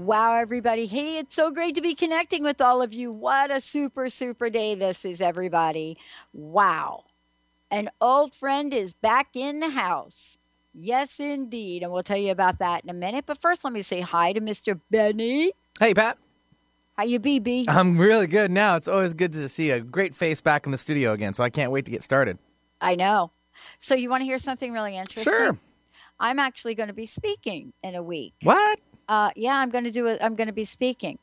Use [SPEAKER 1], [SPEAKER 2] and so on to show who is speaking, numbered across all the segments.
[SPEAKER 1] Wow, everybody. Hey, it's so great to be connecting with all of you. What a super, super day this is, everybody. Wow. An old friend is back in the house. Yes, indeed. And we'll tell you about that in a minute. But first, let me say hi to Mr. Benny.
[SPEAKER 2] Hey, Pat.
[SPEAKER 1] How you be, B?
[SPEAKER 2] I'm really good now. It's always good to see a great face back in the studio again, so I can't wait to get started.
[SPEAKER 1] I know. So you want to hear something really interesting?
[SPEAKER 2] Sure.
[SPEAKER 1] I'm actually going to be speaking in a week.
[SPEAKER 2] What?
[SPEAKER 1] Uh, yeah, I'm going to do it. I'm going to be speaking.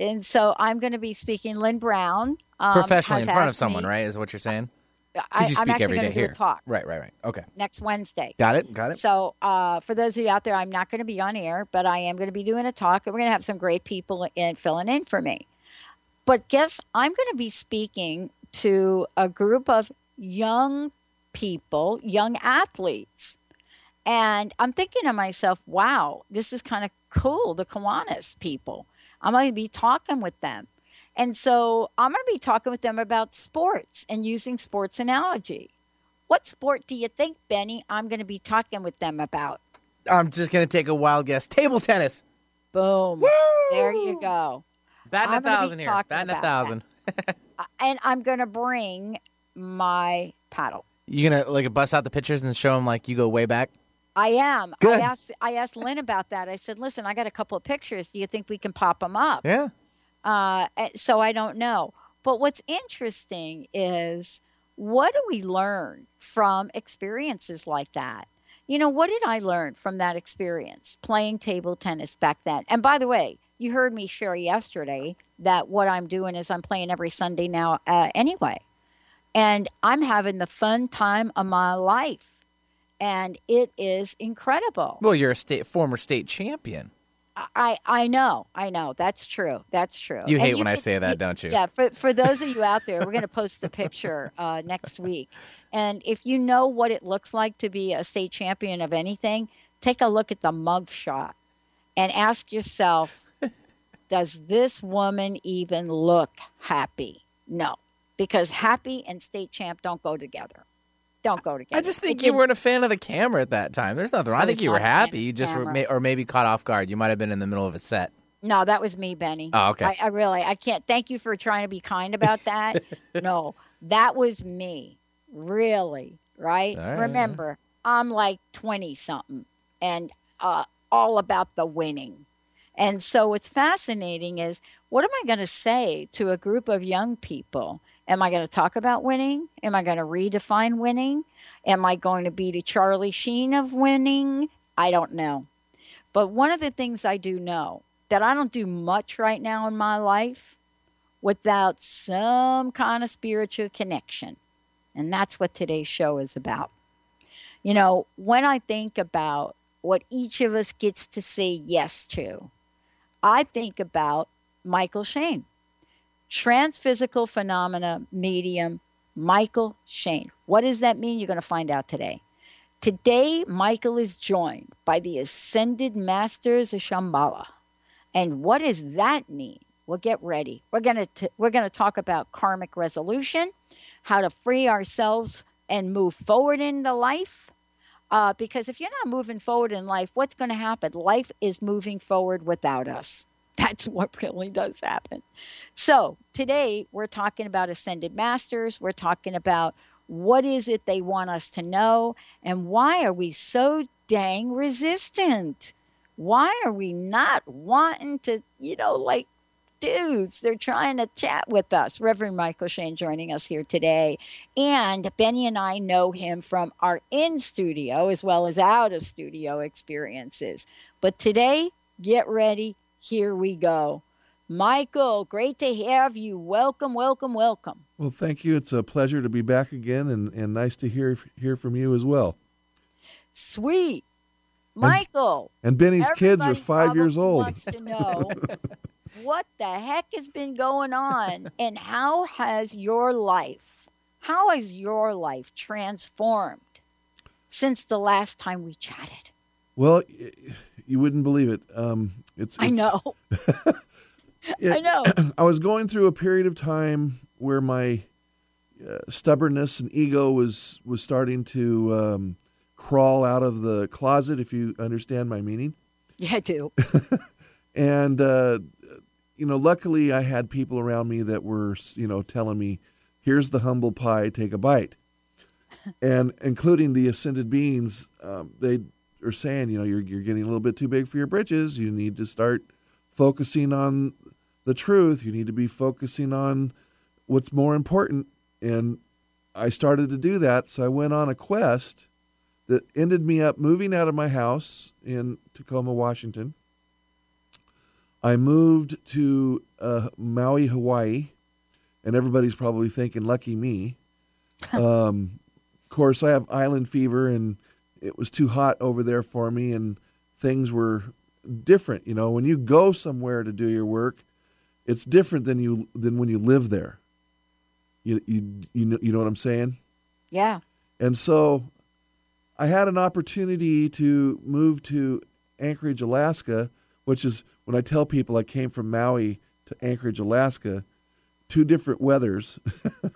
[SPEAKER 1] And so I'm going to be speaking. Lynn Brown. Um,
[SPEAKER 2] Professionally in front of someone,
[SPEAKER 1] me-
[SPEAKER 2] right? Is what you're saying? Because you
[SPEAKER 1] I'm
[SPEAKER 2] speak
[SPEAKER 1] actually gonna
[SPEAKER 2] day here.
[SPEAKER 1] Talk
[SPEAKER 2] Right, right, right. Okay.
[SPEAKER 1] next Wednesday.
[SPEAKER 2] Got it. Got it.
[SPEAKER 1] So uh, for those of you out there, I'm not going to be on air, but I am going to be doing a talk, and we're going to have some great people in filling in for me. But guess I'm going to be speaking to a group of young people, young athletes. And I'm thinking to myself, wow, this is kind of cool, the Kiwanis people. I'm going to be talking with them. And so I'm going to be talking with them about sports and using sports analogy. What sport do you think, Benny, I'm going to be talking with them about?
[SPEAKER 2] I'm just gonna take a wild guess. Table tennis.
[SPEAKER 1] Boom. There you go.
[SPEAKER 2] Batting
[SPEAKER 1] I'm
[SPEAKER 2] a thousand here. Batting a thousand.
[SPEAKER 1] Uh, And I'm going to bring my paddle.
[SPEAKER 2] You gonna like bust out the pictures and show them like you go way back?
[SPEAKER 1] I am.
[SPEAKER 2] Good.
[SPEAKER 1] I asked I asked Lynn about that. I said, "Listen, I got a couple of pictures. Do you think we can pop them up?"
[SPEAKER 2] Yeah.
[SPEAKER 1] Uh, eh, so I don't know. But what's interesting is what do we learn from experiences like that? You know, what did I learn from that experience playing table tennis back then? And by the way, you heard me share yesterday that what I'm doing is I'm playing every Sunday now uh, anyway. And I'm having the fun time of my life. And it is incredible.
[SPEAKER 2] Well, you're a state former state champion.
[SPEAKER 1] I, I know, I know. That's true. That's true.
[SPEAKER 2] You hate when I say that, don't you?
[SPEAKER 1] Yeah, for for those of you out there, we're going to post the picture uh, next week. And if you know what it looks like to be a state champion of anything, take a look at the mug shot and ask yourself, does this woman even look happy? No, because happy and state champ don't go together. Don't go together.
[SPEAKER 2] I just think
[SPEAKER 1] It
[SPEAKER 2] you weren't a fan of the camera at that time. There's nothing wrong. I,
[SPEAKER 1] I
[SPEAKER 2] think you were
[SPEAKER 1] not a fan of
[SPEAKER 2] happy. You just were, or maybe caught off guard. You might have been in the middle of a set.
[SPEAKER 1] No, that was me, Benny.
[SPEAKER 2] Oh, okay.
[SPEAKER 1] I, I really, I can't. Thank you for trying to be kind about that. no, that was me. Really, right?
[SPEAKER 2] Right.
[SPEAKER 1] Remember, I'm like 20 something and uh, all about the winning. And so what's fascinating is what am I going to say to a group of young people? Am I going to talk about winning? Am I going to redefine winning? Am I going to be the Charlie Sheen of winning? I don't know. But one of the things I do know that I don't do much right now in my life without some kind of spiritual connection. And that's what today's show is about. You know, when I think about what each of us gets to say yes to, I think about Mychael Shane, transphysical phenomena medium, Mychael Shane. What does that mean? You're going to find out today. Today, Mychael is joined by the ascended masters of Shamballa. And what does that mean? Well, get ready. We're going to we're going to talk about karmic resolution, how to free ourselves and move forward into life. Uh, because if you're not moving forward in life, what's going to happen? Life is moving forward without us. That's what really does happen. So today we're talking about ascended masters. We're talking about what is it they want us to know, and why are we so dang resistant? Why are we not wanting to, you know, like dudes. They're trying to chat with us. Reverend Mychael Shane joining us here today. And Benny and I know him from our in studio as well as out of studio experiences. But today, get ready. Here we go. Mychael, great to have you. Welcome, welcome, welcome.
[SPEAKER 3] Well, thank you. It's a pleasure to be back again and, and nice to hear hear from you as well.
[SPEAKER 1] Sweet. Mychael.
[SPEAKER 3] And, and Benny's kids are five years old.
[SPEAKER 1] Wants to know what the heck has been going on and how has your life, how has your life transformed since the last time we chatted?
[SPEAKER 3] Well, you wouldn't believe it. Um, it's, it's
[SPEAKER 1] I know.
[SPEAKER 3] it,
[SPEAKER 1] I know.
[SPEAKER 3] I was going through a period of time where my uh, stubbornness and ego was was starting to um, crawl out of the closet. If you understand my meaning.
[SPEAKER 1] Yeah, I do.
[SPEAKER 3] and uh, you know, luckily I had people around me that were you know telling me, "Here's the humble pie, take a bite," and including the ascended beings. Um, they are saying, you know, you're you're getting a little bit too big for your britches. You need to start focusing on the truth. You need to be focusing on what's more important. And I started to do that. So I went on a quest that ended me up moving out of my house in Tacoma, Washington. I moved to uh, Maui, Hawaii, and everybody's probably thinking, lucky me. um, of course, I have island fever, and it was too hot over there for me, and things were different. You know, when you go somewhere to do your work, it's different than you than when you live there. You you you know you know what I'm saying?
[SPEAKER 1] Yeah.
[SPEAKER 3] And so I had an opportunity to move to Anchorage, Alaska, which is when I tell people I came from Maui to Anchorage, Alaska, two different weathers.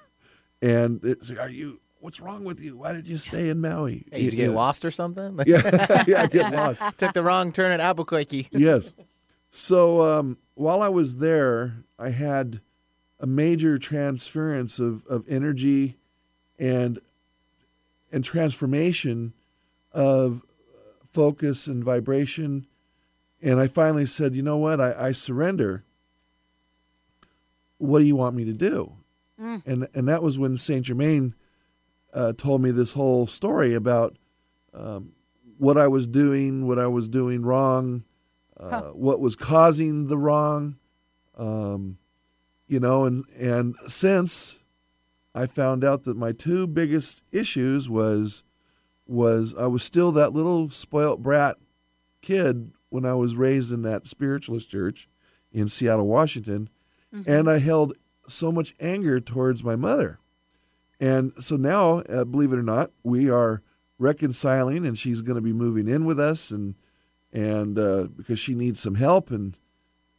[SPEAKER 3] and it's are you what's wrong with you? Why did you stay in Maui?
[SPEAKER 2] Hey, did you get yeah. lost or something?
[SPEAKER 3] yeah, yeah, get lost.
[SPEAKER 2] Took the wrong turn at Albuquerque.
[SPEAKER 3] yes. So um, while I was there, I had a major transference of, of energy and and transformation of focus and vibration. And I finally said, you know what? I, I surrender. What do you want me to do? Mm. And and that was when Saint Germain uh, told me this whole story about um, what I was doing, what I was doing wrong, uh, huh. what was causing the wrong, um, you know, and and since I found out that my two biggest issues was was I was still that little spoilt brat kid when I was raised in that spiritualist church in Seattle, Washington, mm-hmm. and I held so much anger towards my mother. And so now, uh, believe it or not, we are reconciling, and she's going to be moving in with us, and and uh, because she needs some help, and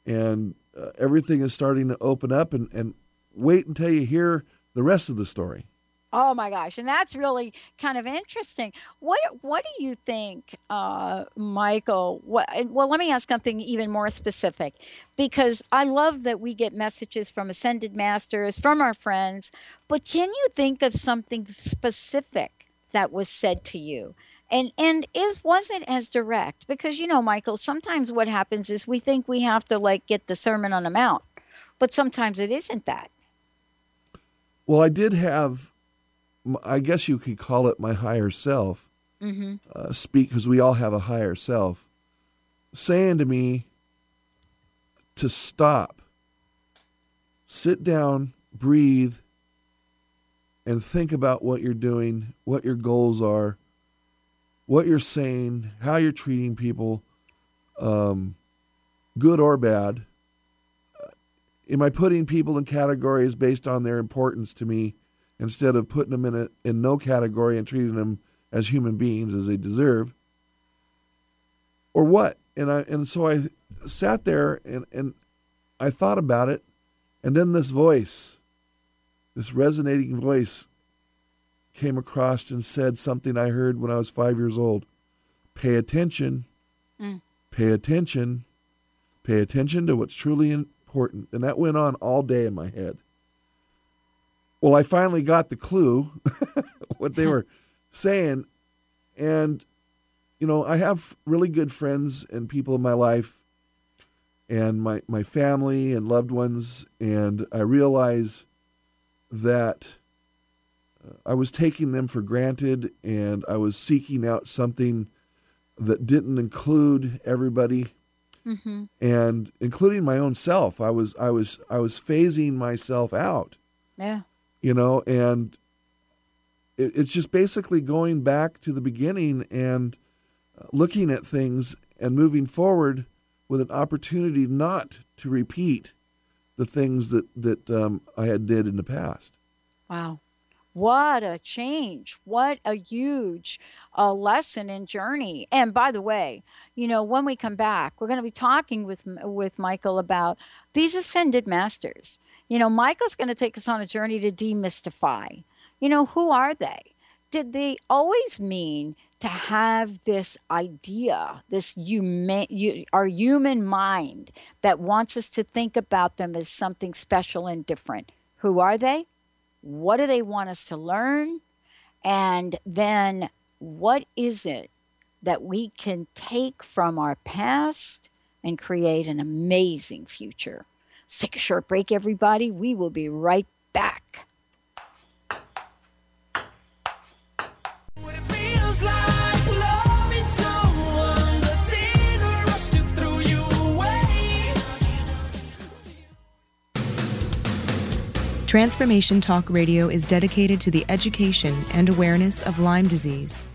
[SPEAKER 3] and uh, everything is starting to open up, and and wait until you hear the rest of the story.
[SPEAKER 1] Oh my gosh, and that's really kind of interesting. What what do you think, uh, Mychael? What, well, let me ask something even more specific, because I love that we get messages from ascended masters, from our friends. But can you think of something specific that was said to you? And and is wasn't as direct because you know, Mychael. Sometimes what happens is we think we have to like get the Sermon on the Mount, but sometimes it isn't that.
[SPEAKER 3] Well, I did have I guess you could call it my higher self, mm-hmm. uh, speak because we all have a higher self, saying to me to stop, sit down, breathe, and think about what you're doing, what your goals are, what you're saying, how you're treating people, um, good or bad. Am I putting people in categories based on their importance to me? Instead of putting them in a, in no category and treating them as human beings as they deserve or what? And i and so i sat there and and i thought about it and then this voice this resonating voice came across and said something i heard when i was 5 years old. Pay attention. Mm. pay attention. Pay attention to what's truly important. And that went on all day in my head well, I finally got the clue what they were saying. And, you know, I have really good friends and people in my life and my, my family and loved ones, and I realize that uh, I was taking them for granted and I was seeking out something that didn't include everybody mm-hmm. and including my own self. I was I was I was phasing myself out.
[SPEAKER 1] Yeah.
[SPEAKER 3] You know, and it, it's just basically going back to the beginning and uh, looking at things and moving forward with an opportunity not to repeat the things that that um, I had did in the past.
[SPEAKER 1] Wow. What a change. What a huge uh, lesson and journey. And by the way, you know, when we come back, we're going to be talking with with Mychael about these ascended masters. You know, Mychael's going to take us on a journey to demystify. You know, who are they? Did they always mean to have this idea, this human, you, our human mind that wants us to think about them as something special and different? Who are they? What do they want us to learn? And then what is it that we can take from our past and create an amazing future? Let's take a short break, everybody. We will be right back.
[SPEAKER 4] Transformation Talk Radio is dedicated to the education and awareness of Lyme disease.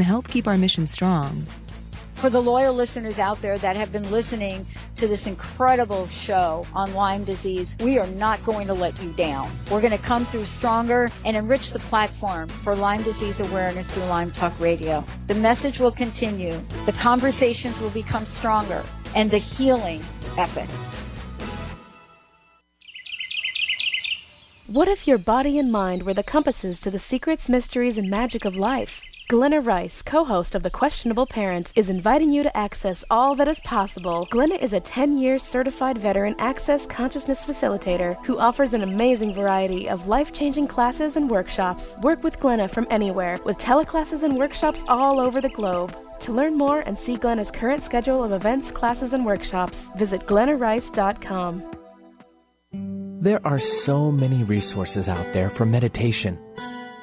[SPEAKER 4] and help keep our mission strong.
[SPEAKER 1] For the loyal listeners out there that have been listening to this incredible show on Lyme disease, we are not going to let you down. We're going to come through stronger and enrich the platform for Lyme disease awareness through Lyme Talk Radio. The message will continue, the conversations will become stronger, and the healing epic.
[SPEAKER 5] What if your body and mind were the compasses to the secrets, mysteries, and magic of life? Glenna Rice, co host of The Questionable Parent, is inviting you to access all that is possible. Glenna is a 10 year certified veteran access consciousness facilitator who offers an amazing variety of life changing classes and workshops. Work with Glenna from anywhere with teleclasses and workshops all over the globe. To learn more and see Glenna's current schedule of events, classes, and workshops, visit glennarice.com.
[SPEAKER 2] There are so many resources out there for meditation.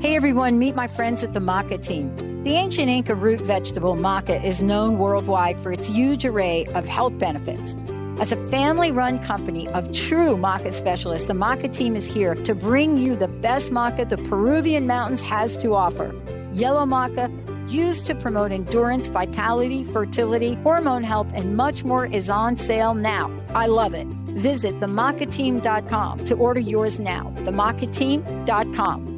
[SPEAKER 1] Hey everyone, meet my friends at the Maca team. The ancient Inca root vegetable maca is known worldwide for its huge array of health benefits. As a family run company of true maca specialists, the maca team is here to bring you the best maca the Peruvian mountains has to offer. Yellow maca, used to promote endurance, vitality, fertility, hormone health, and much more, is on sale now. I love it. Visit themacateam.com to order yours now. Themacateam.com.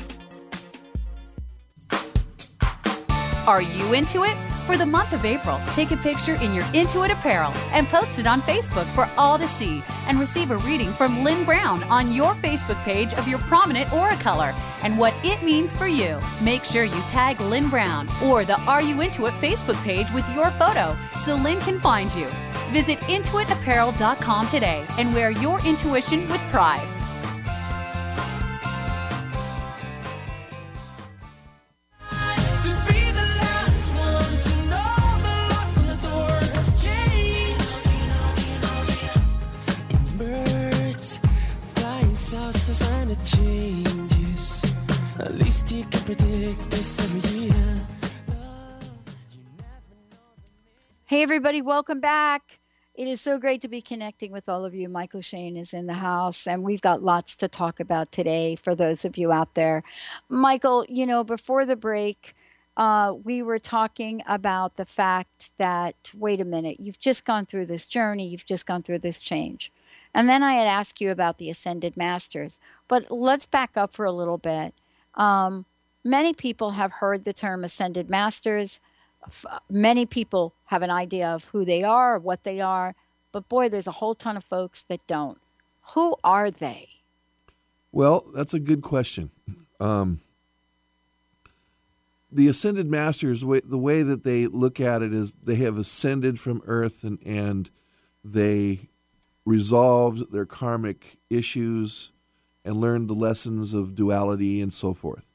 [SPEAKER 6] Are you into it? For the month of April, take a picture in your Intuit apparel and post it on Facebook for all to see and receive a reading from Lynn Brown on your Facebook page of your prominent aura color and what it means for you. Make sure you tag Lynn Brown or the Are You Into It Facebook page with your photo so Lynn can find you. Visit intuitapparel.com today and wear your intuition with pride.
[SPEAKER 1] Hey, everybody, welcome back. It is so great to be connecting with all of you. Mychael Shane is in the house, and we've got lots to talk about today for those of you out there. Mychael, you know, before the break, uh, we were talking about the fact that, wait a minute, you've just gone through this journey, you've just gone through this change. And then I had asked you about the ascended masters. But let's back up for a little bit. Um, many people have heard the term ascended masters. Many people have an idea of who they are, what they are. But boy, there's a whole ton of folks that don't. Who are they?
[SPEAKER 3] Well, that's a good question. Um, the ascended masters, the way that they look at it is they have ascended from earth and, and they resolved their karmic issues and learned the lessons of duality and so forth.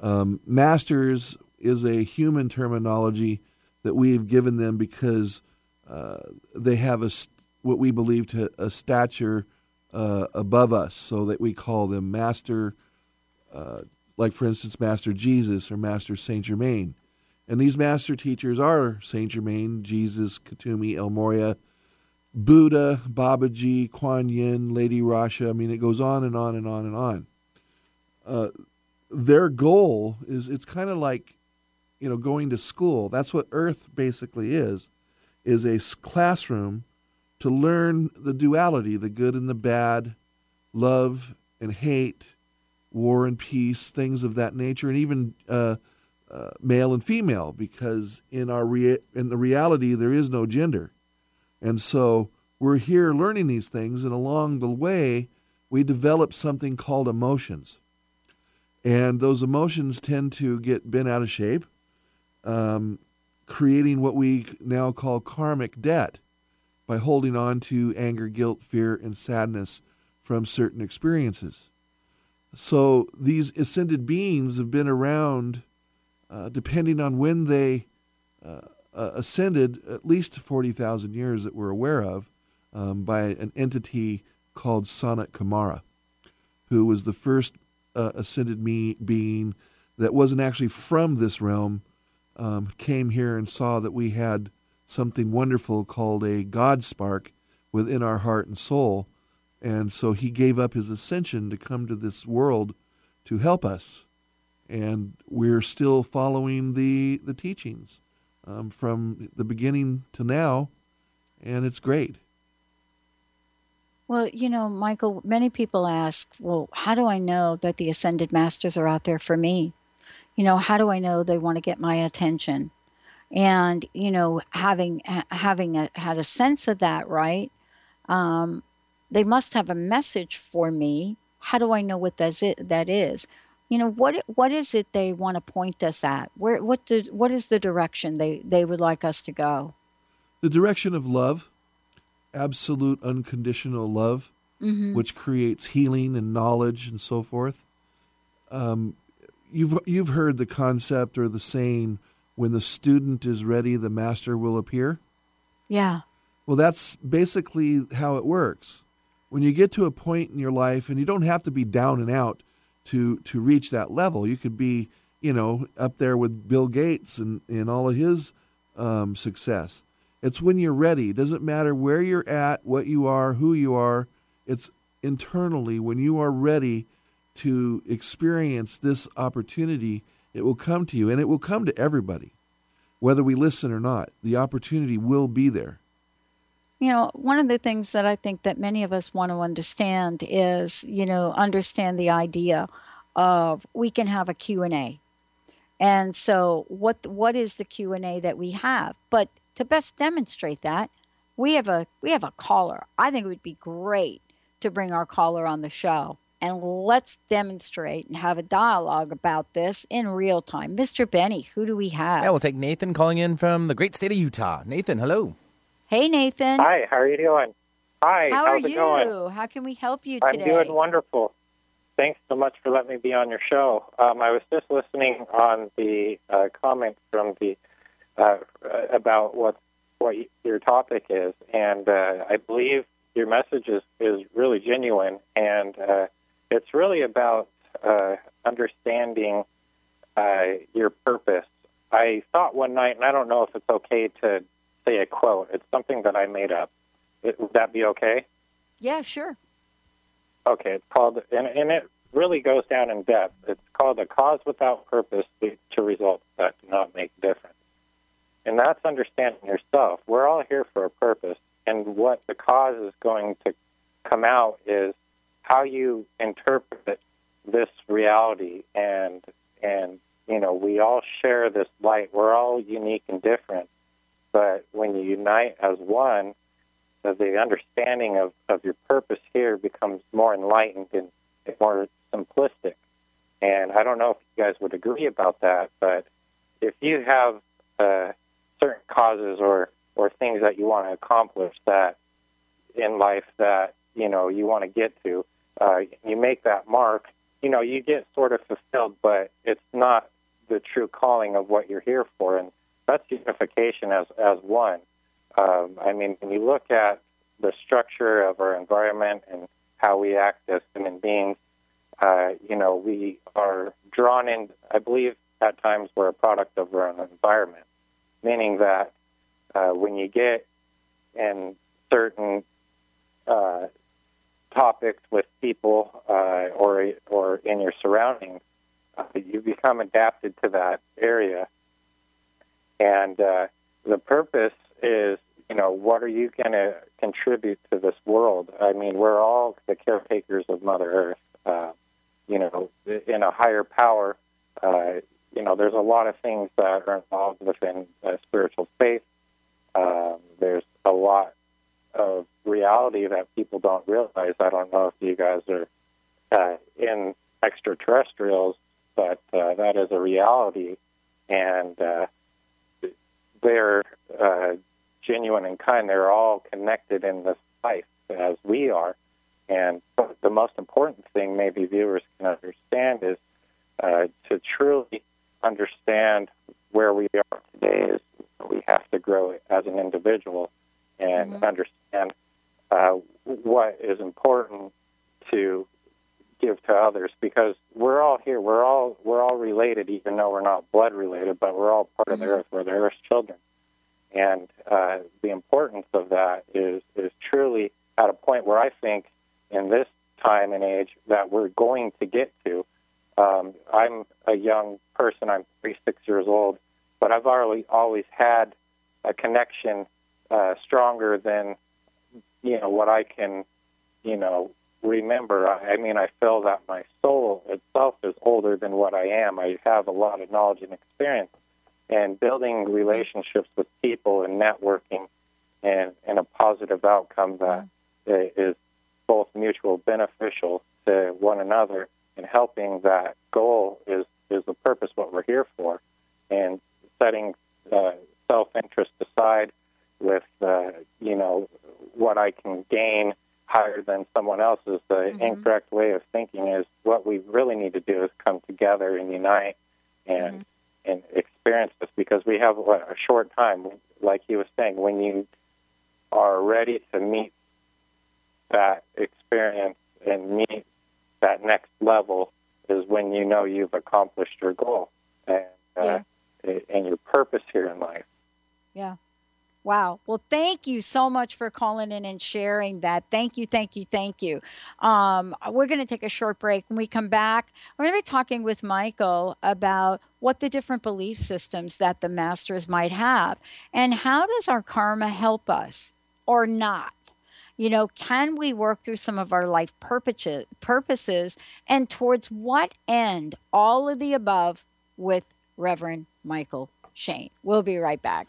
[SPEAKER 3] Um, masters is a human terminology that we have given them because uh, they have a what we believe to a stature uh, above us, so that we call them master, uh, like for instance, Master Jesus or Master Saint Germain. And these master teachers are Saint Germain, Jesus, Kuthumi, El Morya, Buddha, Babaji, Kuan Yin, Lady Rasha. I mean, it goes on and on and on and on. Uh, their goal is it's kind of like, you know, going to school. That's what Earth basically is, is a classroom to learn the duality, the good and the bad, love and hate, war and peace, things of that nature, and even uh, uh, male and female, because in our rea- in the reality there is no gender. And so we're here learning these things, and along the way, we develop something called emotions. And those emotions tend to get bent out of shape, um, creating what we now call karmic debt by holding on to anger, guilt, fear, and sadness from certain experiences. So these ascended beings have been around, uh, depending on when they uh, uh, ascended at least 40,000 years that we're aware of um, by an entity called Sanat Kumara, who was the first uh, ascended me- being that wasn't actually from this realm, um, came here and saw that we had something wonderful called a God spark within our heart and soul. And so he gave up his ascension to come to this world to help us. And we're still following the, the teachings um, from the beginning to now, and it's great.
[SPEAKER 1] Well, you know, Mychael, many people ask, well, how do I know that the ascended masters are out there for me? You know, how do I know they want to get my attention? And you know, having having a, had a sense of that, right? Um, they must have a message for me. How do I know what that is? That is? You know what what is it they want to point us at? Where what did what is the direction they they would like us to go?
[SPEAKER 3] The direction of love absolute unconditional love mm-hmm. which creates healing and knowledge and so forth. Um, you've you've heard the concept or the saying when the student is ready the master will appear.
[SPEAKER 1] Yeah.
[SPEAKER 3] Well that's basically how it works. When you get to a point in your life and you don't have to be down and out to to reach that level. You could be, you know, up there with Bill Gates and, and all of his um, success. It's when you're ready. It doesn't matter where you're at, what you are, who you are. It's internally when you are ready to experience this opportunity, it will come to you and it will come to everybody. Whether we listen or not, the opportunity will be there
[SPEAKER 1] you know one of the things that i think that many of us want to understand is you know understand the idea of we can have a q&a and so what what is the q&a that we have? But to best demonstrate that we have a we have a caller. I think it would be great to bring our caller on the show and let's demonstrate and have a dialogue about this in real time. Mr benny who do we have?
[SPEAKER 2] Yeah we'll take nathan calling in from the great state of utah. Nathan hello
[SPEAKER 1] Hey, Nathan.
[SPEAKER 7] Hi, how are you doing? Hi,
[SPEAKER 1] how
[SPEAKER 7] how's
[SPEAKER 1] are
[SPEAKER 7] it
[SPEAKER 1] you?
[SPEAKER 7] going?
[SPEAKER 1] How can we help you
[SPEAKER 7] today? I'm doing wonderful. Thanks so much for letting me be on your show. Um, I was just listening on the uh, comments from the uh, about what what your topic is, and uh, I believe your message is, is really genuine, and uh, it's really about uh, understanding uh, your purpose. I thought one night, and I don't know if it's okay to say a quote. It's something that I made up. It, would that be okay?
[SPEAKER 1] Yeah, sure.
[SPEAKER 7] Okay, it's called, and, and it really goes down in depth. It's called a cause without purpose leads to results that do not make difference. And that's understanding yourself. We're all here for a purpose, and what the cause is going to come out is how you interpret this reality and and you know we all share this light we're all unique and different but when you unite as one the understanding of, of your purpose here becomes more enlightened and more simplistic. And i don't know if you guys would agree about that but if you have uh, certain causes or or things that you want to accomplish that in life that you know you want to get to uh, you make that mark, you know, you get sort of fulfilled, but it's not the true calling of what you're here for, and that's unification as as one. Um, I mean, when you look at the structure of our environment and how we act as human beings, uh, you know, we are drawn in. I believe at times we're a product of our own environment, meaning that uh, when you get in certain uh, topics with people uh, or or in your surroundings, uh, you become adapted to that area. And uh, the purpose is, you know, what are you going to contribute to this world? I mean, we're all the caretakers of Mother Earth. Uh, you know, in a higher power, uh, you know, there's a lot of things that are involved within spiritual faith. Um, there's a lot of reality that people don't realize. I don't know if you guys are uh, in extraterrestrials, but uh, that is a reality, and uh, they're uh, genuine and kind. They're all connected in this life as we are. And the most important thing maybe viewers can understand is uh, to truly understand where we are today is we have to grow as an individual and mm-hmm. understand uh, what is important to give to others because we're all here. We're all we're all related, even though we're not blood related, but we're all part of the mm-hmm. earth. We're the earth's children, and uh, the importance of that is is truly at a point where I think in this time and age that we're going to get to. Um, I'm a young person. I'm 36 years old, but I've already always had a connection uh, stronger than you know what I can you know remember. I, I mean, I feel that my soul itself is older than what I am. I have a lot of knowledge and experience, and building relationships with people and networking, and and a positive outcome that is both mutual beneficial to one another and helping that goal is is the purpose what we're here for and setting uh, self interest aside with uh, you know what I can gain higher than someone else's. The mm-hmm. incorrect way of thinking is what we really need to do is come together and unite and mm-hmm. and experience this because we have what, a short time. Like he was saying, when you are ready to meet that experience and meet that next level is when you know you've accomplished your goal and uh, yeah. and your purpose here in life.
[SPEAKER 1] Yeah. Wow. Well, thank you so much for calling in and sharing that. Thank you, thank you, thank you. Um, we're going to take a short break. When we come back, we're going to be talking with Mychael about what the different belief systems that the masters might have and how does our karma help us or not. You know, can we work through some of our life purposes and towards what end? All of the above with Reverend Mychael Shane. We'll be right back.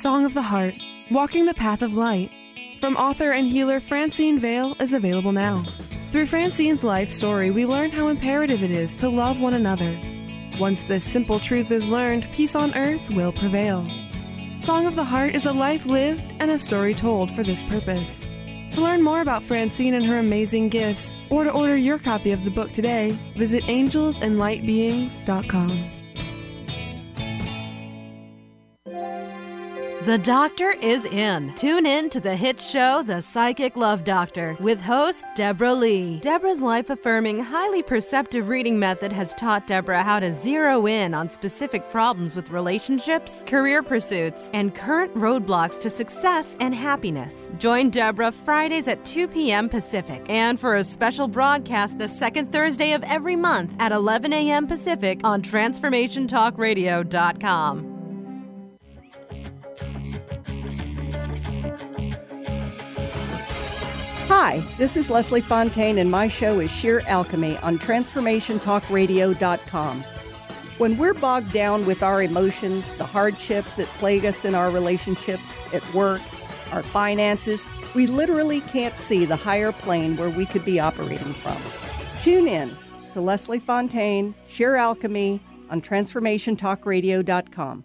[SPEAKER 8] Song of the Heart Walking the Path of Light from author and healer Francine Vale is available now. Through Francine's life story, we learn how imperative it is to love one another. Once this simple truth is learned, peace on earth will prevail. Song of the Heart is a life lived and a story told for this purpose. To learn more about Francine and her amazing gifts, or to order your copy of the book today, visit angelsandlightbeings.com.
[SPEAKER 9] The doctor is in. Tune in to the hit show, The Psychic Love Doctor, with host Deborah Lee. Deborah's life affirming, highly perceptive reading method has taught Deborah how to zero in on specific problems with relationships, career pursuits, and current roadblocks to success and happiness. Join Deborah Fridays at 2 p.m. Pacific and for a special broadcast the second Thursday of every month at 11 a.m. Pacific on TransformationTalkRadio.com.
[SPEAKER 10] Hi, this is Leslie Fontaine, and my show is Sheer Alchemy on TransformationTalkRadio.com. When we're bogged down with our emotions, the hardships that plague us in our relationships, at work, our finances, we literally can't see the higher plane where we could be operating from. Tune in to Leslie Fontaine, Sheer Alchemy on TransformationTalkRadio.com.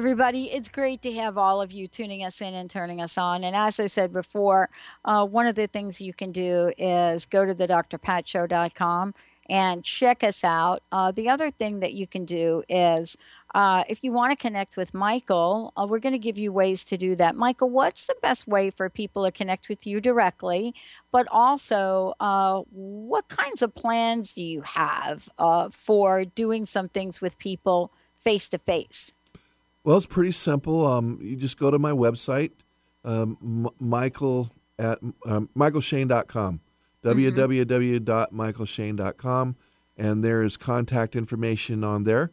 [SPEAKER 1] Everybody, it's great to have all of you tuning us in and turning us on. And as I said before, uh, one of the things you can do is go to the drpatshow.com and check us out. Uh, the other thing that you can do is uh, if you want to connect with Mychael, uh, we're going to give you ways to do that. Mychael, what's the best way for people to connect with you directly? But also, uh, what kinds of plans do you have uh, for doing some things with people face to face?
[SPEAKER 3] Well, it's pretty simple. Um, you just go to my website, um, Mychael at um, michaelshane.com, mm-hmm. www.michaelshane.com, and there is contact information on there.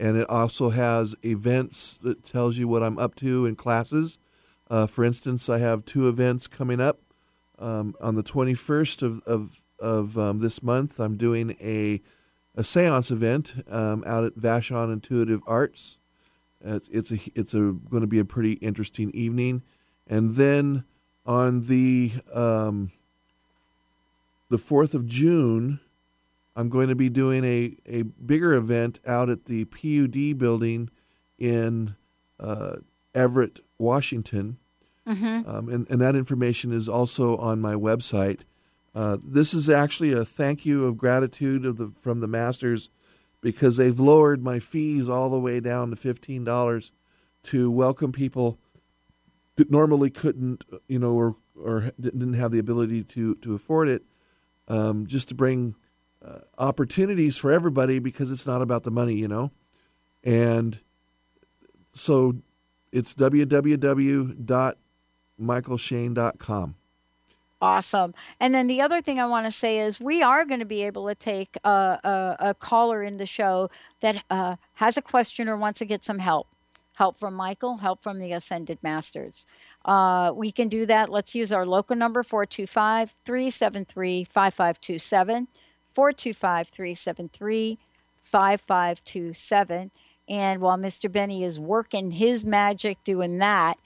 [SPEAKER 3] And it also has events that tells you what I'm up to in classes. Uh, for instance, I have two events coming up. Um, on the 21st of, of, of um, this month, I'm doing a, a seance event um, out at Vashon Intuitive Arts it's it's a it's a going to be a pretty interesting evening, and then on the um, the fourth of June, I'm going to be doing a a bigger event out at the PUD building in uh, Everett, Washington. Mm-hmm. Um, and, and that information is also on my website. Uh, this is actually a thank you of gratitude of the from the masters because they've lowered my fees all the way down to $15 to welcome people that normally couldn't, you know, or, or didn't have the ability to, to afford it. um, just to bring uh, opportunities for everybody because it's not about the money, you know. And so it's www.michaelshane.com.
[SPEAKER 1] Awesome. And then the other thing I want to say is we are going to be able to take a, a, a caller in the show that uh, has a question or wants to get some help. Help from Mychael, help from the Ascended Masters. Uh, we can do that. Let's use our local number 425 373 5527. 425 373 5527. And while Mr. Benny is working his magic doing that,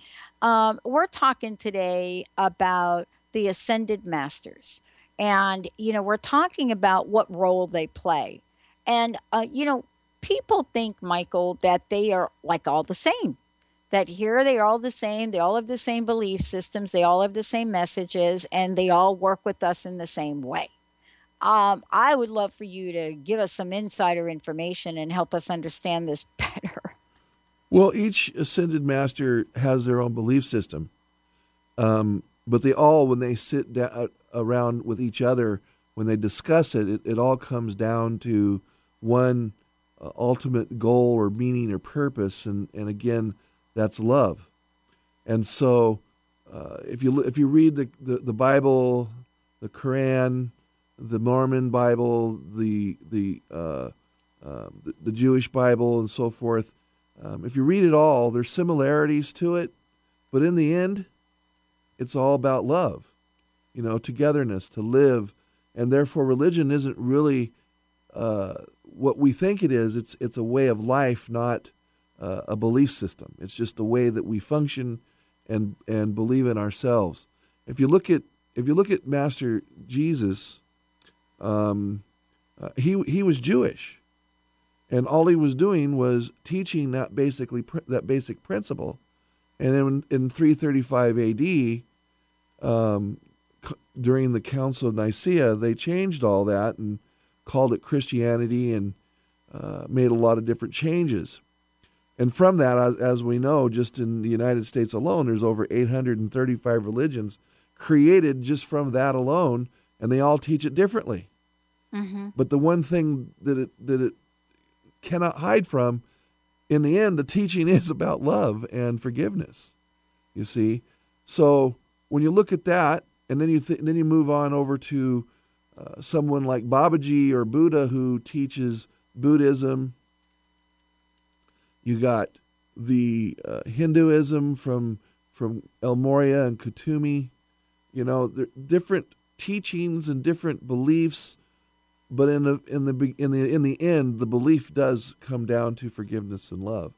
[SPEAKER 1] um, we're talking today about the ascended masters. And, you know, we're talking about what role they play. And, uh, you know, people think, Mychael, that they are like all the same. That here they are all the same. They all have the same belief systems. They all have the same messages, and they all work with us in the same way. Um, I would love for you to give us some insider information and help us understand this better.
[SPEAKER 3] Well, each ascended master has their own belief system. Um, but they all, when they sit down uh, around with each other, when they discuss it, it, it all comes down to one uh, ultimate goal or meaning or purpose, and, and again, that's love. And so, uh, if you if you read the, the, the Bible, the Quran, the Mormon Bible, the the, uh, uh, the, the Jewish Bible, and so forth, um, if you read it all, there's similarities to it, but in the end, it's all about love, you know, togetherness, to live, and therefore religion isn't really uh, what we think it is. It's it's a way of life, not uh, a belief system. It's just the way that we function and and believe in ourselves. If you look at if you look at Master Jesus, um, uh, he he was Jewish, and all he was doing was teaching that basically that basic principle. And in, in 335 AD, um, c- during the Council of Nicaea, they changed all that and called it Christianity and uh, made a lot of different changes. And from that, as, as, we know, just in the United States alone, there's over 835 religions created just from that alone, and they all teach it differently. Mm-hmm. But the one thing that it that it cannot hide from, in the end, the teaching is about love and forgiveness. You see, so when you look at that, and then you th- then you move on over to uh, someone like Babaji or Buddha who teaches Buddhism. You got the uh, Hinduism from from El Morya and Kuthumi. You know, different teachings and different beliefs, but in the in the in the in the end, the belief does come down to forgiveness and love.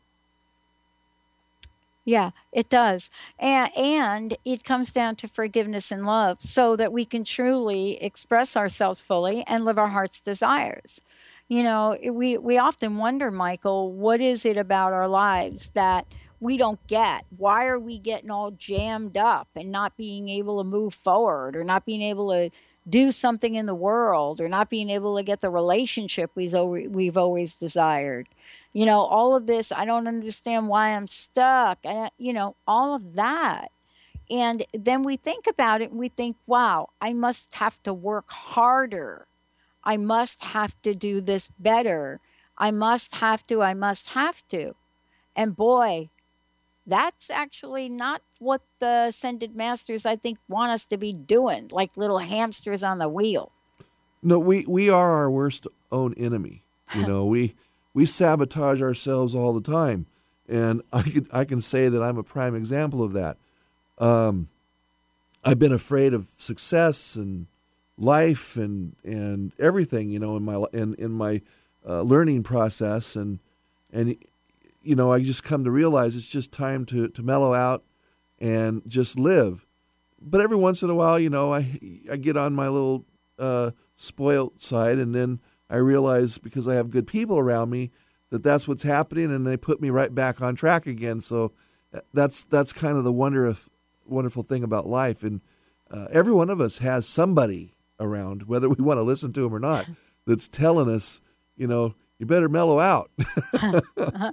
[SPEAKER 1] Yeah, it does. And, and it comes down to forgiveness and love so that we can truly express ourselves fully and live our heart's desires. You know, we, we often wonder, Mychael, what is it about our lives that we don't get? Why are we getting all jammed up and not being able to move forward or not being able to do something in the world or not being able to get the relationship we've we've always desired? You know all of this i don't understand why i'm stuck I, you know all of that. And then we think about it and we think wow i must have to work harder. I must have to do this better. I must have to i must have to. And boy that's actually not what the ascended masters i think want us to be doing like little hamsters on the wheel.
[SPEAKER 3] No we we are our worst own enemy you know we we sabotage ourselves all the time, and I can I can say that I'm a prime example of that. Um, I've been afraid of success and life and and everything, you know, in my in in my uh, learning process, and and you know, I just come to realize it's just time to to mellow out and just live. But every once in a while, you know, I I get on my little uh, spoilt side, and then I realize because I have good people around me that that's what's happening, and they put me right back on track again. So uh, that's that's kind of the wonder of, wonderful thing about life, and uh, every one of us has somebody around, whether we want to listen to them or not, that's telling us, you know, you better mellow out.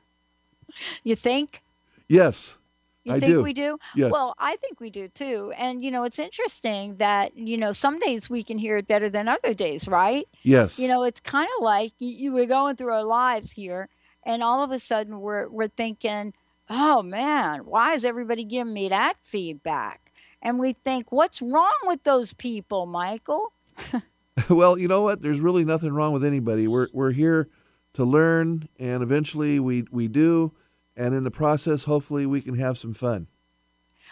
[SPEAKER 1] you think?
[SPEAKER 3] Yes,
[SPEAKER 1] You
[SPEAKER 3] I
[SPEAKER 1] think
[SPEAKER 3] do.
[SPEAKER 1] we do?
[SPEAKER 3] Yes.
[SPEAKER 1] Well, I think we do too. And you know, it's interesting that you know some days we can hear it better than other days, right?
[SPEAKER 3] Yes.
[SPEAKER 1] You know, it's kind of like you, you were going through our lives here, and all of a sudden we're we're thinking, oh man, why is everybody giving me that feedback? And we think, what's wrong with those people, Mychael?
[SPEAKER 3] well, you know what? There's really nothing wrong with anybody. We're we're here to learn, and eventually we we do, and in the process, hopefully, we can have some fun.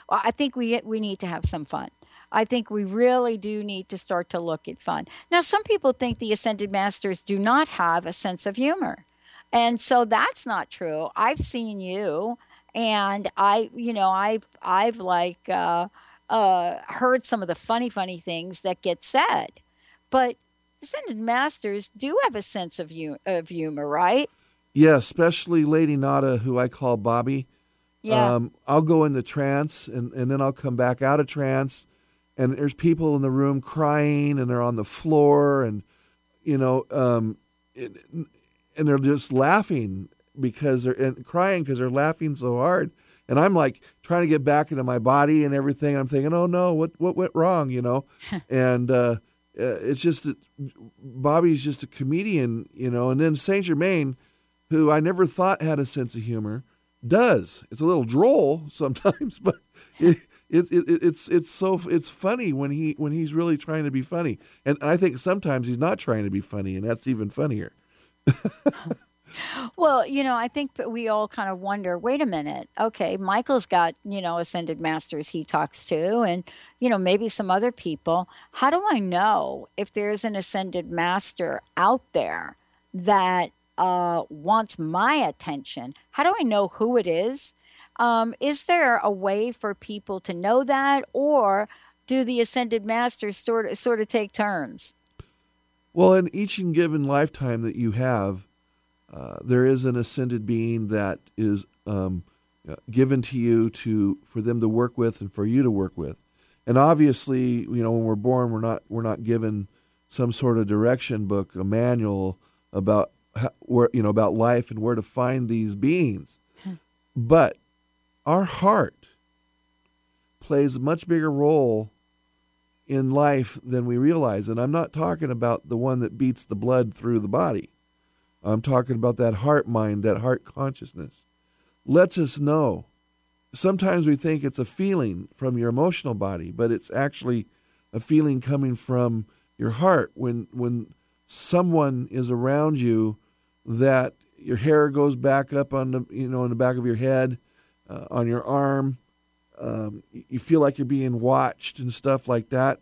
[SPEAKER 1] Well, I think we we need to have some fun. I think we really do need to start to look at fun. Now, some people think the ascended masters do not have a sense of humor. And so that's not true. I've seen you and I, you know, I've I've like uh uh heard some of the funny funny things that get said. But ascended masters do have a sense of hu- of humor, right?
[SPEAKER 3] Yeah, especially Lady Nada, who I call Bobby.
[SPEAKER 1] Yeah.
[SPEAKER 3] Um, I'll go into trance, and, and then I'll come back out of trance, and there's people in the room crying, and they're on the floor, and you know, um, and, and they're just laughing because they're and crying because they're laughing so hard, and I'm like trying to get back into my body and everything. I'm thinking, oh no, what what went wrong, you know? and uh, uh, it's just that Bobby's just a comedian, you know, and then Saint Germain, who I never thought had a sense of humor, does. It's a little droll sometimes, but it, it, it, it's it's so it's funny when he when he's really trying to be funny, and I think sometimes he's not trying to be funny, and that's even funnier.
[SPEAKER 1] Well, you know, I think we all kind of wonder, wait a minute, okay, Mychael's got, you know, ascended masters he talks to and, you know, maybe some other people. How do I know if there's an ascended master out there that uh, wants my attention? How do I know who it is? Um, is there a way for people to know that, or do the ascended masters sort of, sort of take turns?
[SPEAKER 3] Well, in each and given lifetime that you have, uh, there is an ascended being that is um, uh, given to you to for them to work with and for you to work with. And obviously, you know, when we're born, we're not we're not given some sort of direction book, a manual about where you know about life and where to find these beings. but our heart plays a much bigger role in life than we realize. And I'm not talking about the one that beats the blood through the body. I'm talking about that heart mind, that heart consciousness. Lets us know. Sometimes we think it's a feeling from your emotional body, but it's actually a feeling coming from your heart when when someone is around you that your hair goes back up on the you know in the back of your head, uh, on your arm. Um, you feel like you're being watched and stuff like that.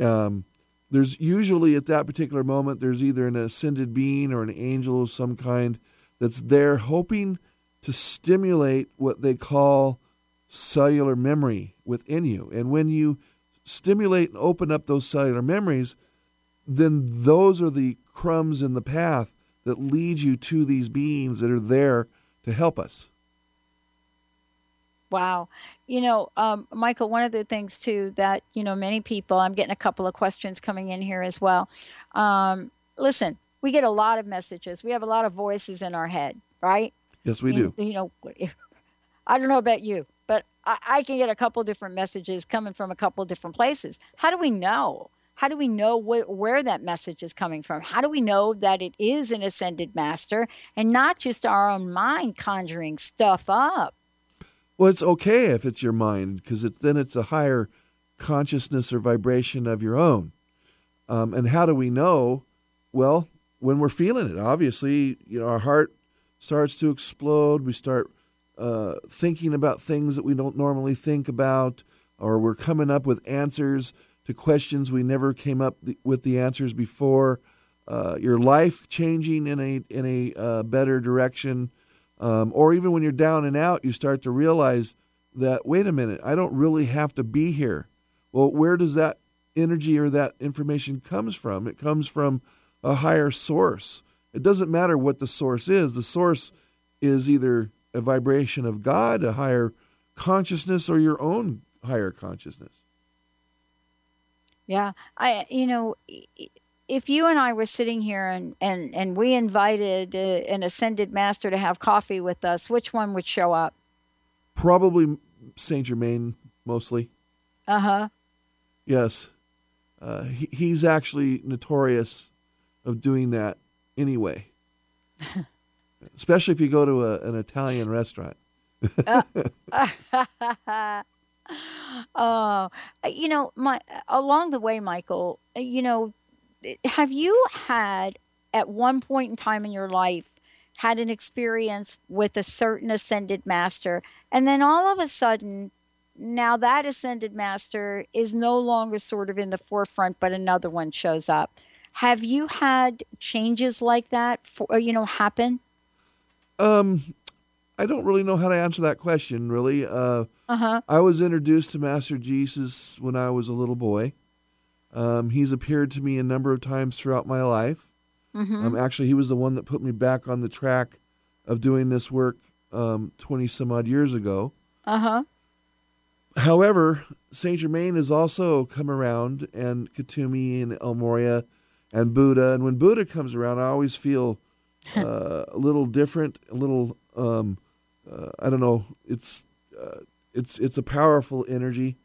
[SPEAKER 3] Um, there's usually at that particular moment there's either an ascended being or an angel of some kind that's there hoping to stimulate what they call cellular memory within you and when you stimulate and open up those cellular memories then those are the crumbs in the path that lead you to these beings that are there to help us
[SPEAKER 1] Wow. You know, um, Mychael, one of the things too that, you know, many people, I'm getting a couple of questions coming in here as well. Um, listen, we get a lot of messages. We have a lot of voices in our head, right?
[SPEAKER 3] yes we
[SPEAKER 1] you,
[SPEAKER 3] do
[SPEAKER 1] You know, I don't know about you, but I, I can get a couple different messages coming from a couple different places. How do we know? How do we know wh- where that message is coming from? How do we know that it is an ascended master and not just our own mind conjuring stuff up?
[SPEAKER 3] Well, it's okay if it's your mind because it, then it's a higher consciousness or vibration of your own. Um, and how do we know? Well, when we're feeling it, obviously, you know, our heart starts to explode. We start uh, thinking about things that we don't normally think about, or we're coming up with answers to questions we never came up th- with the answers before. Uh, your life changing in a in a uh, better direction um, or even when you're down and out, you start to realize that, wait a minute, I don't really have to be here. Well, where does that energy or that information comes from? It comes from a higher source. It doesn't matter what the source is. The source is either a vibration of God, a higher consciousness, or your own higher consciousness.
[SPEAKER 1] Yeah, I you know if you and I were sitting here and and and we invited uh, an ascended master to have coffee with us, which one would show up?
[SPEAKER 3] Probably Saint Germain mostly.
[SPEAKER 1] Uh huh.
[SPEAKER 3] Yes, uh, he, he's actually notorious of doing that anyway. Especially if you go to a, an Italian restaurant.
[SPEAKER 1] oh, uh, you know, my uh, along the way, Mychael. Uh, you know, eh, have you had at one point in time in your life had an experience with a certain ascended master, and then all of a sudden, now that ascended master is no longer sort of in the forefront, but another one shows up. Have you had changes like that, for, you know, happen?
[SPEAKER 3] Um, I don't really know how to answer that question. Really, uh,
[SPEAKER 1] uh-huh.
[SPEAKER 3] I was introduced to Master Jesus when I was a little boy. Um, he's appeared to me a number of times throughout my life.
[SPEAKER 1] Mm-hmm.
[SPEAKER 3] Um, actually, he was the one that put me back on the track of doing this work um, 20 some odd years ago.
[SPEAKER 1] Uh huh.
[SPEAKER 3] However, Saint Germain has also come around, and Kuthumi and El Morya and Buddha. And when Buddha comes around, I always feel uh, a little different, a little um, uh, I don't know. It's uh, it's it's a powerful energy.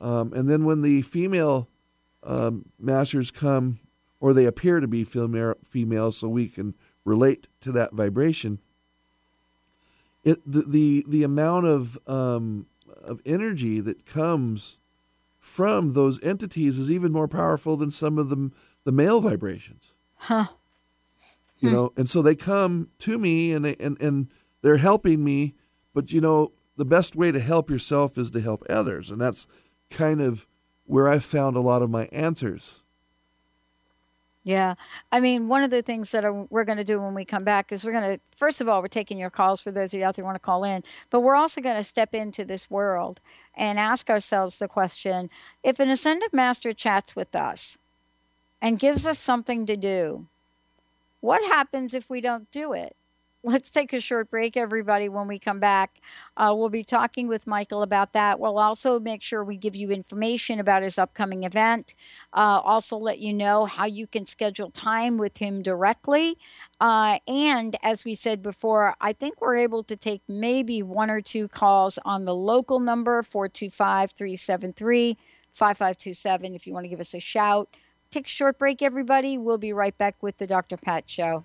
[SPEAKER 3] Um, and then when the female um, masters come, or they appear to be female, female, so we can relate to that vibration. It the the, the amount of um, of energy that comes from those entities is even more powerful than some of the the male vibrations.
[SPEAKER 1] Huh.
[SPEAKER 3] You
[SPEAKER 1] Hmm.
[SPEAKER 3] know, and so they come to me and they, and and they're helping me, but you know, the best way to help yourself is to help others, and that's kind of where I found a lot of my answers.
[SPEAKER 1] Yeah. I mean, one of the things that we're going to do when we come back is we're going to, first of all, we're taking your calls for those of you out there want to call in, but we're also going to step into this world and ask ourselves the question if an ascended master chats with us and gives us something to do, what happens if we don't do it? Let's take a short break, everybody. When we come back, uh, we'll be talking with Mychael about that. We'll also make sure we give you information about his upcoming event. Uh, also, let you know how you can schedule time with him directly. Uh, and as we said before, I think we're able to take maybe one or two calls on the local number 425 373 5527 if you want to give us a shout. Take a short break, everybody. We'll be right back with the Dr. Pat Show.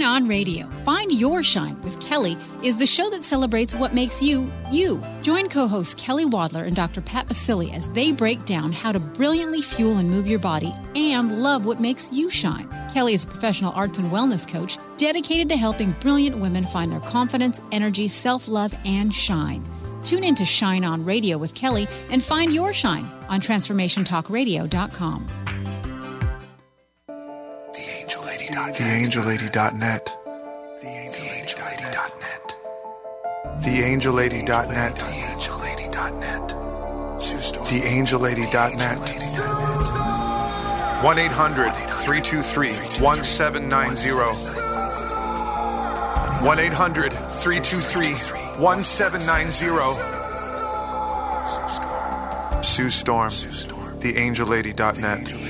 [SPEAKER 11] Shine On Radio. Find Your Shine with Kelly is the show that celebrates what makes you, you. Join co hosts Kelly Wadler and Dr. Pat Baccili as they break down how to brilliantly fuel and move your body and love what makes you shine. Kelly is a professional arts and wellness coach dedicated to helping brilliant women find their confidence, energy, self love, and shine. Tune in to Shine On Radio with Kelly and find your shine on TransformationTalkRadio.com.
[SPEAKER 12] TheAngelLady.net. TheAngelLady.net. TheAngelLady.net. TheAngelLady.net. Theangellady.net. 1 800 323 1790. 1 800 323 1790. Sue Storm. TheAngelLady.net.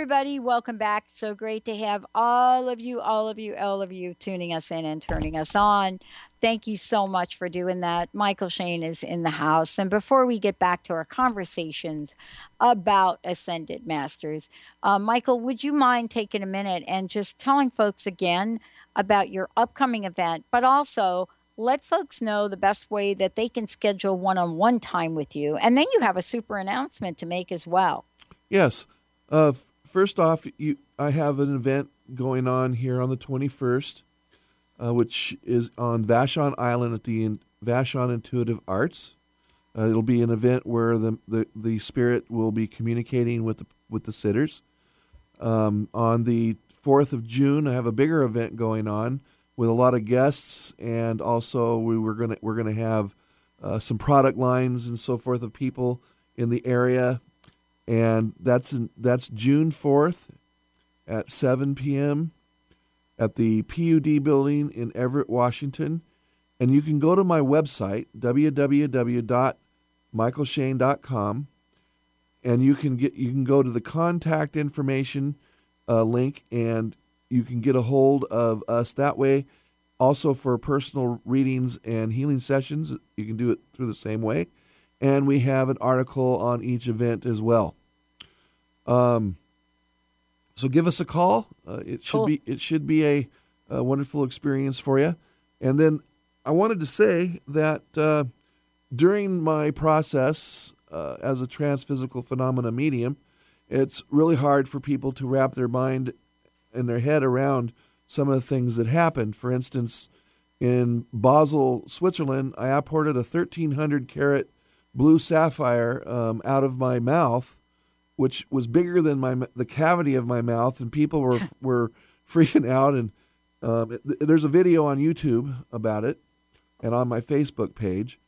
[SPEAKER 1] Everybody, welcome back. So great to have all of you, all of you, all of you tuning us in and turning us on. Thank you so much for doing that. Mychael Shane is in the house. And before we get back to our conversations about Ascended Masters, uh, Mychael, would you mind taking a minute and just telling folks again about your upcoming event, but also let folks know the best way that they can schedule one on one time with you? And then you have a super announcement to make as well.
[SPEAKER 3] Yes. Uh, first off, you, I have an event going on here on the 21st, uh, which is on Vashon Island at the Vashon Intuitive Arts. Uh, it'll be an event where the, the, the spirit will be communicating with the, with the sitters. Um, on the 4th of June, I have a bigger event going on with a lot of guests, and also we were gonna we're gonna have uh, some product lines and so forth of people in the area and that's that's June fourth at seven p.m. at the PUD building in Everett, Washington. And you can go to my website www.mychaelshane.com, and you can get you can go to the contact information uh, link, and you can get a hold of us that way. Also, for personal readings and healing sessions, you can do it through the same way. And we have an article on each event as well. Um, so give us a call. Uh, it should
[SPEAKER 1] Cool.
[SPEAKER 3] be it should be a, a wonderful experience for you. And then I wanted to say that uh, during my process uh, as a transphysical phenomena medium, it's really hard for people to wrap their mind and their head around some of the things that happened. For instance, in Basel, Switzerland, I apported a 1300 carat blue sapphire um, out of my mouth which was bigger than my the cavity of my mouth, and people were were freaking out. And um, it, there's a video on YouTube about it, and on my Facebook page,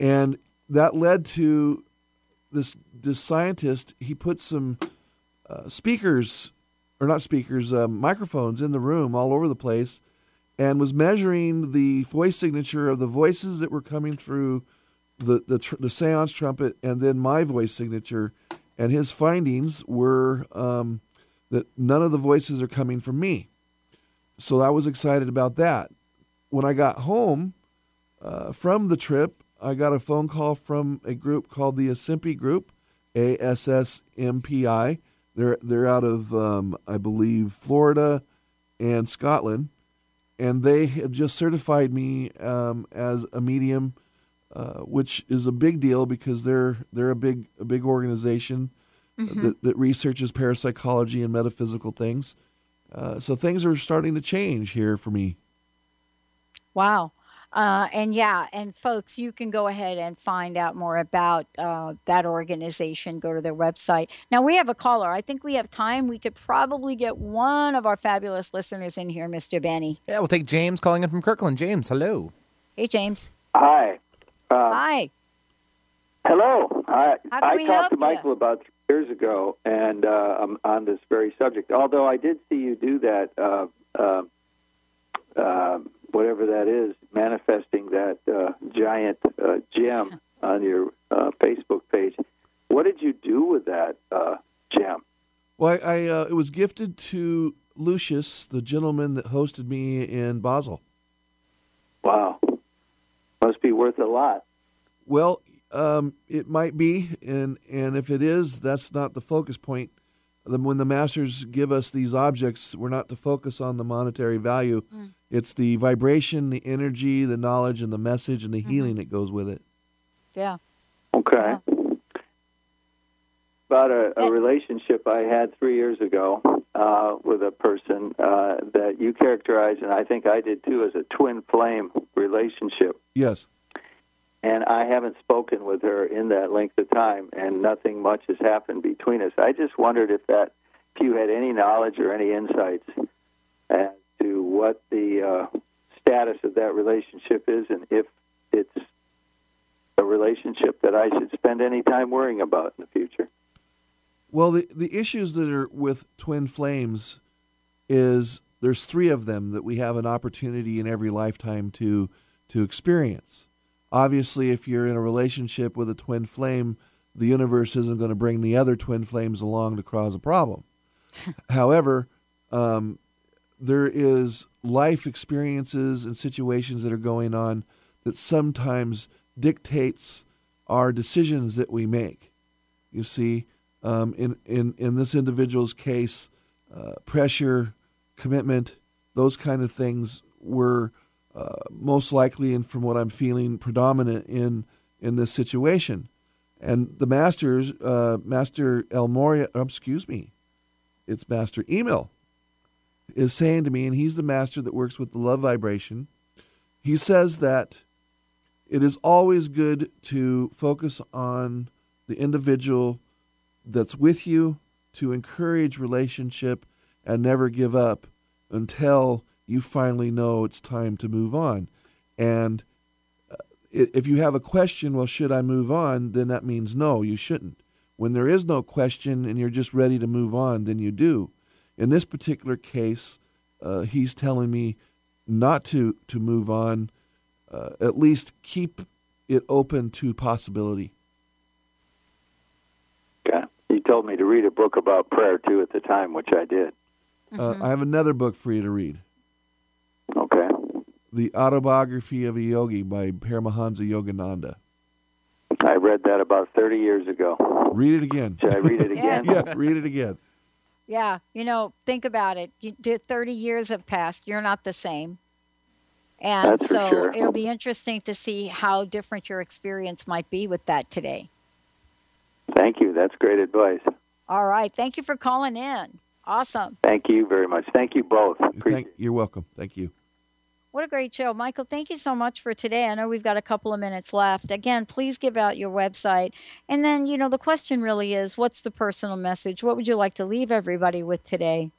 [SPEAKER 3] and that led to this this scientist. He put some uh, speakers, or not speakers, uh, microphones in the room all over the place, and was measuring the voice signature of the voices that were coming through the the, tr- the seance trumpet, and then my voice signature and his findings were um, that none of the voices are coming from me. So I was excited about that. When I got home uh, from the trip, I got a phone call from a group called the Asimpi Group, A S S M P I. They're they're out of um, I believe Florida and Scotland, and they have just certified me um, as a medium uh, which is a big deal because they're they're a big a big organization
[SPEAKER 1] Mhm.
[SPEAKER 3] that, that researches parapsychology and metaphysical things. Uh, so things are starting to change here for me.
[SPEAKER 1] Wow. Uh, and yeah, and folks, you can go ahead and find out more about uh, that organization. Go to their website. Now, we have a caller. I think we have time. We could probably get one of our fabulous listeners in here, Mr. Benny.
[SPEAKER 2] Yeah, we'll take James calling in from Kirkland. James, hello.
[SPEAKER 1] Hey, James.
[SPEAKER 13] Hi. Uh,
[SPEAKER 1] Hi.
[SPEAKER 13] Hello. I,
[SPEAKER 1] How can
[SPEAKER 13] I
[SPEAKER 1] we
[SPEAKER 13] talked
[SPEAKER 1] help
[SPEAKER 13] to
[SPEAKER 1] ya?
[SPEAKER 13] Mychael about three years ago, and uh, um, on this very subject. Although I did see you do that uh, uh, uh, whatever that is, manifesting that uh, giant uh, gem on your uh, Facebook page. What did you do with that uh, gem?
[SPEAKER 3] Well, I, I uh, it was gifted to Lucius, the gentleman that hosted me in Basel.
[SPEAKER 13] Wow, must be worth a lot.
[SPEAKER 3] Well, um, it might be, and and if it is, that's not the focus point. When the masters give us these objects, we're not to focus on the monetary value. Mm. It's the vibration, the energy, the knowledge, and the message, and the mm-hmm. healing that goes with it.
[SPEAKER 1] Yeah.
[SPEAKER 13] Okay. Yeah. About a, a, relationship I had three years ago uh, with a person uh, that you characterized, and I think I did too, as a twin flame relationship.
[SPEAKER 3] Yes
[SPEAKER 13] and I haven't spoken with her in that length of time, and nothing much has happened between us. I just wondered if that, if you had any knowledge or any insights as to what the uh, status of that relationship is, and if it's a relationship that I should spend any time worrying about in the future.
[SPEAKER 3] Well, the the issues that are with twin flames is there's three of them that we have an opportunity in every lifetime to to experience obviously, if you're in a relationship with a twin flame, the universe isn't going to bring the other twin flames along to cause a problem. However, um, there is life experiences and situations that are going on that sometimes dictates our decisions that we make. You see, um, in, in, in this individual's case, uh, pressure, commitment, those kind of things were uh, most likely, and from what I'm feeling, predominant in in this situation. And the masters, uh, Master El Morya, oh, excuse me, it's Master Emil, is saying to me, and he's the master that works with the love vibration. He says that it is always good to focus on the individual that's with you, to encourage relationship, and never give up until you finally know it's time to move on. And uh, if you have a question, well, should I move on? Then that means no, you shouldn't. When there is no question and you're just ready to move on, then you do. In this particular case, uh, he's telling me not to, to move on, uh, at least keep it open to possibility.
[SPEAKER 13] Okay. He told me to read a book about prayer too at the time, which I did.
[SPEAKER 3] Mm-hmm. I have another book for you to read.
[SPEAKER 13] Okay.
[SPEAKER 3] The Autobiography of a Yogi by Paramahansa Yogananda.
[SPEAKER 13] I read that about 30 years ago.
[SPEAKER 3] Read it again.
[SPEAKER 13] Should I read it again?
[SPEAKER 3] yeah, read it again.
[SPEAKER 1] Yeah, you know, think about it. You, 30 years have passed. You're not the same. And
[SPEAKER 13] That's
[SPEAKER 1] so
[SPEAKER 13] sure.
[SPEAKER 1] it'll be interesting to see how different your experience might be with that today.
[SPEAKER 13] Thank you. That's great advice.
[SPEAKER 1] All right. Thank you for calling in. Awesome.
[SPEAKER 13] Thank you very much. Thank you both.
[SPEAKER 3] Thank, you're welcome. Thank you.
[SPEAKER 1] What a great show. Mychael, thank you so much for today. I know we've got a couple of minutes left. Again, please give out your website. And then, you know, the question really is what's the personal message? What would you like to leave everybody with today?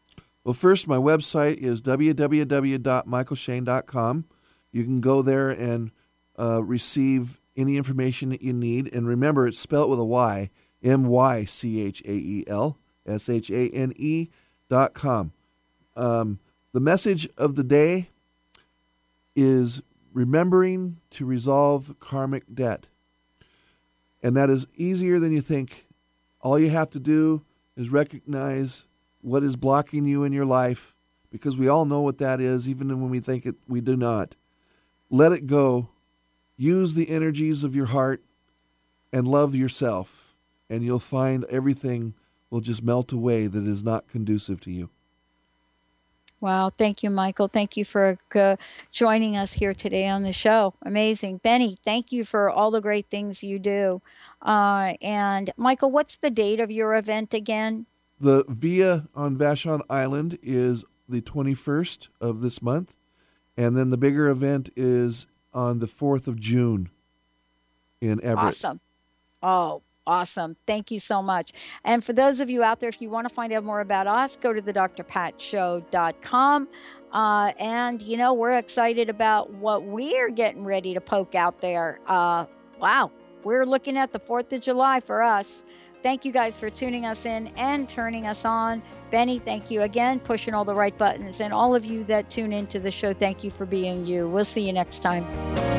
[SPEAKER 3] Well, first, my website is www.mychaelshane.com. You can go there and uh, receive any information that you need. And remember, it's spelled with a Y M Y C H A E L S H A N E dot com. Um, the message of the day is remembering to resolve karmic debt. And that is easier than you think. All you have to do is recognize what is blocking you in your life, because we all know what that is, even when we think it, we do not. Let it go. Use the energies of your heart and love yourself, and you'll find everything will just melt away that is not conducive to you.
[SPEAKER 1] Wow. Thank you, Mychael. Thank you for uh, joining us here today on the show. Amazing. Benny, thank you for all the great things you do. Uh, and Mychael, what's the date of your event again?
[SPEAKER 3] The Via on Vashon Island is the 21st of this month. And then the bigger event is on the 4th of June in Everett.
[SPEAKER 1] Awesome. Oh, Awesome. Thank you so much. And for those of you out there, if you want to find out more about us, go to the drpatshow.com. Uh, and, you know, we're excited about what we're getting ready to poke out there. Uh, wow.
[SPEAKER 14] we're looking at the 4th of July for us. Thank you guys for tuning us in and turning us on. Benny, thank you again, pushing all the right buttons. And all of you that tune into the show, thank you for being you. We'll see you next time.